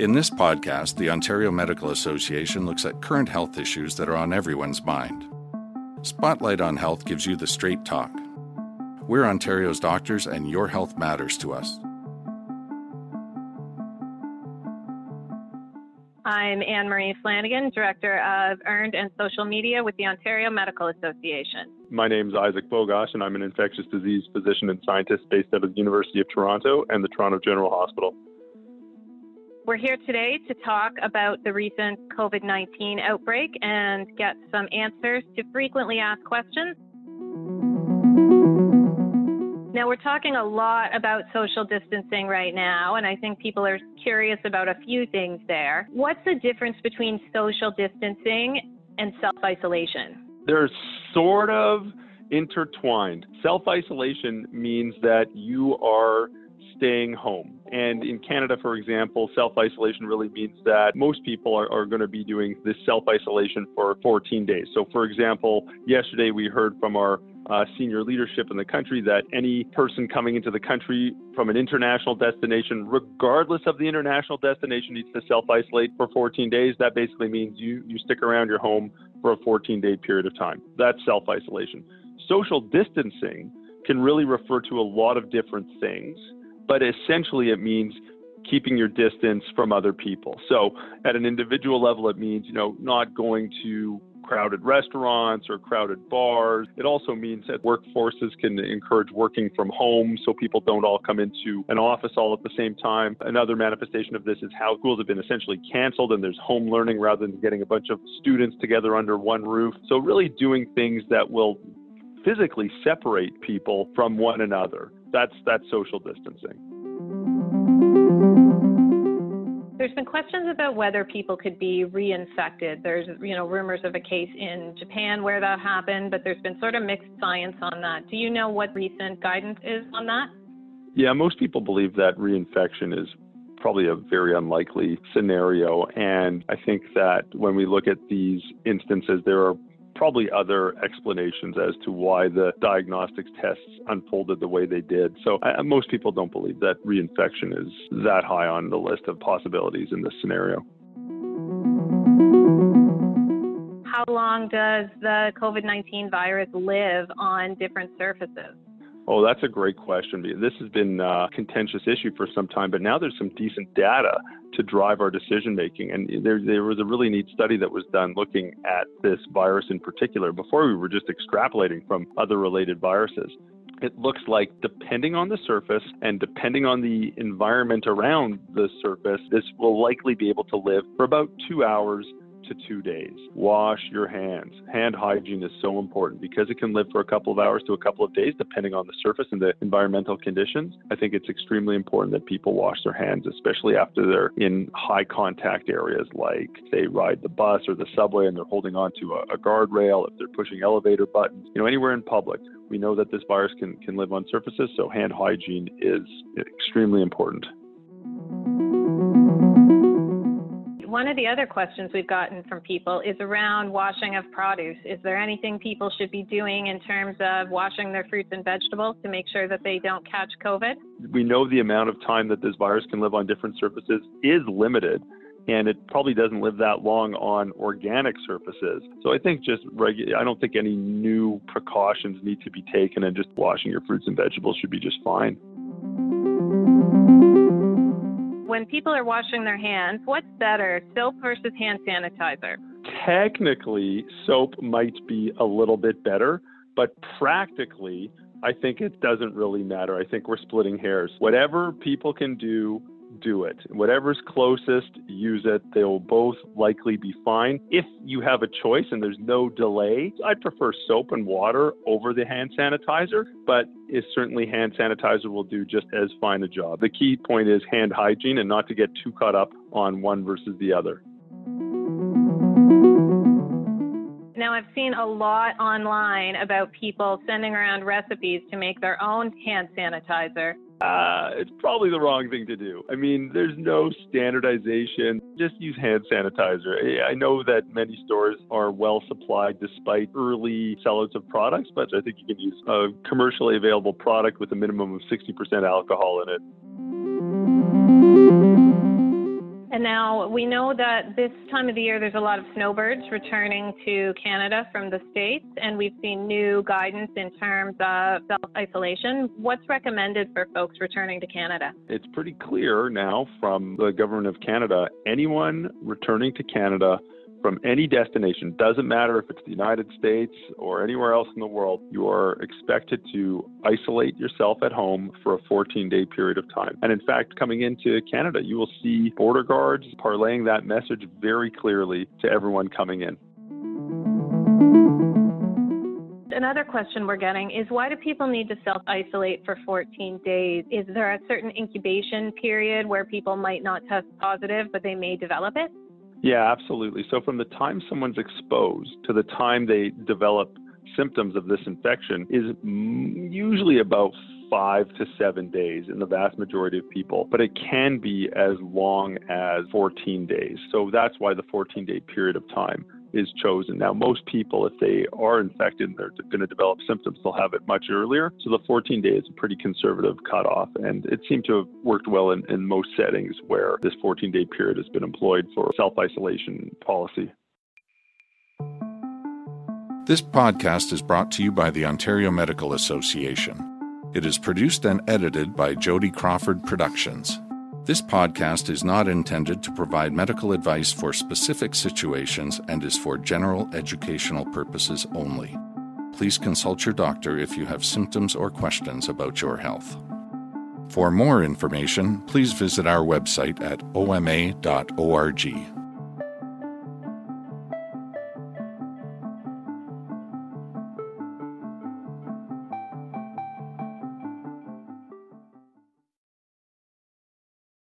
In this podcast, the Ontario Medical Association looks at current health issues that are on everyone's mind. Spotlight on Health gives you the straight talk. We're Ontario's doctors, and your health matters to us. I'm Anne Marie Flanagan, Director of Earned and Social Media with the Ontario Medical Association. My name is Isaac Bogoch, and I'm an infectious disease physician and scientist based out of the University of Toronto and the Toronto General Hospital. We're here today to talk about the recent COVID 19 outbreak and get some answers to frequently asked questions. Now, we're talking a lot about social distancing right now, and I think people are curious about a few things there. What's the difference between social distancing and self isolation? They're sort of intertwined. Self isolation means that you are staying home. And in Canada, for example, self isolation really means that most people are, are going to be doing this self isolation for 14 days. So, for example, yesterday we heard from our uh, senior leadership in the country that any person coming into the country from an international destination, regardless of the international destination, needs to self isolate for 14 days. That basically means you, you stick around your home for a 14 day period of time. That's self isolation. Social distancing can really refer to a lot of different things but essentially it means keeping your distance from other people. So at an individual level, it means, you know, not going to crowded restaurants or crowded bars. It also means that workforces can encourage working from home so people don't all come into an office all at the same time. Another manifestation of this is how schools have been essentially canceled and there's home learning rather than getting a bunch of students together under one roof. So really doing things that will physically separate people from one another. That's that's social distancing. There's been questions about whether people could be reinfected. There's, you know, rumors of a case in Japan where that happened, but there's been sort of mixed science on that. Do you know what recent guidance is on that? Yeah, most people believe that reinfection is probably a very unlikely scenario. And I think that when we look at these instances, there are probably other explanations as to why the diagnostics tests unfolded the way they did. So I, most people don't believe that reinfection is that high on the list of possibilities in this scenario. How long does the COVID 19 virus live on different surfaces? Oh, that's a great question. This has been uh, a contentious issue for some time, but now there's some decent data to drive our decision making. And there, there was a really neat study that was done looking at this virus in particular. Before we were just extrapolating from other related viruses. It looks like, depending on the surface and depending on the environment around the surface, this will likely be able to live for about two hours to two days. Wash your hands. Hand hygiene is so important because it can live for a couple of hours to a couple of days, depending on the surface and the environmental conditions. I think it's extremely important that people wash their hands, especially after they're in high contact areas like they ride the bus or the subway and they're holding onto a, a guardrail, if they're pushing elevator buttons, you know, anywhere in public. We know that this virus can, can live on surfaces, so hand hygiene is extremely important. One of the other questions we've gotten from people is around washing of produce. Is there anything people should be doing in terms of washing their fruits and vegetables to make sure that they don't catch COVID? We know the amount of time that this virus can live on different surfaces is limited and it probably doesn't live that long on organic surfaces. So I think just regular, I don't think any new precautions need to be taken, and just washing your fruits and vegetables should be just fine when people are washing their hands, what's better, soap versus hand sanitizer? Technically, soap might be a little bit better, but practically, I think it doesn't really matter. I think we're splitting hairs. Whatever people can do do it. Whatever's closest, use it. They will both likely be fine. If you have a choice and there's no delay, I'd prefer soap and water over the hand sanitizer, but is certainly hand sanitizer will do just as fine a job. The key point is hand hygiene and not to get too caught up on one versus the other. Now, I've seen a lot online about people sending around recipes to make their own hand sanitizer. Uh, it's probably the wrong thing to do. I mean, there's no standardization. Just use hand sanitizer. I know that many stores are well supplied despite early sellers of products, but I think you can use a commercially available product with a minimum of 60% alcohol in it. And now we know that this time of the year there's a lot of snowbirds returning to Canada from the States, and we've seen new guidance in terms of self isolation. What's recommended for folks returning to Canada? It's pretty clear now from the Government of Canada anyone returning to Canada from any destination, doesn't matter if it's the United States or anywhere else in the world, you are expected to isolate yourself at home for a 14 day period of time. And in fact, coming into Canada, you will see border guards parlaying that message very clearly to everyone coming in. Another question we're getting is why do people need to self isolate for 14 days? Is there a certain incubation period where people might not test positive, but they may develop it? Yeah, absolutely. So from the time someone's exposed to the time they develop symptoms of this infection is usually about five to seven days in the vast majority of people, but it can be as long as 14 days. So that's why the 14 day period of time is chosen. Now, most people, if they are infected and they're going to develop symptoms, they'll have it much earlier. So the 14 days is a pretty conservative cutoff, and it seemed to have worked well in, in most settings where this 14 day period has been employed for self isolation policy. This podcast is brought to you by the Ontario Medical Association. It is produced and edited by Jody Crawford Productions. This podcast is not intended to provide medical advice for specific situations and is for general educational purposes only. Please consult your doctor if you have symptoms or questions about your health. For more information, please visit our website at oma.org.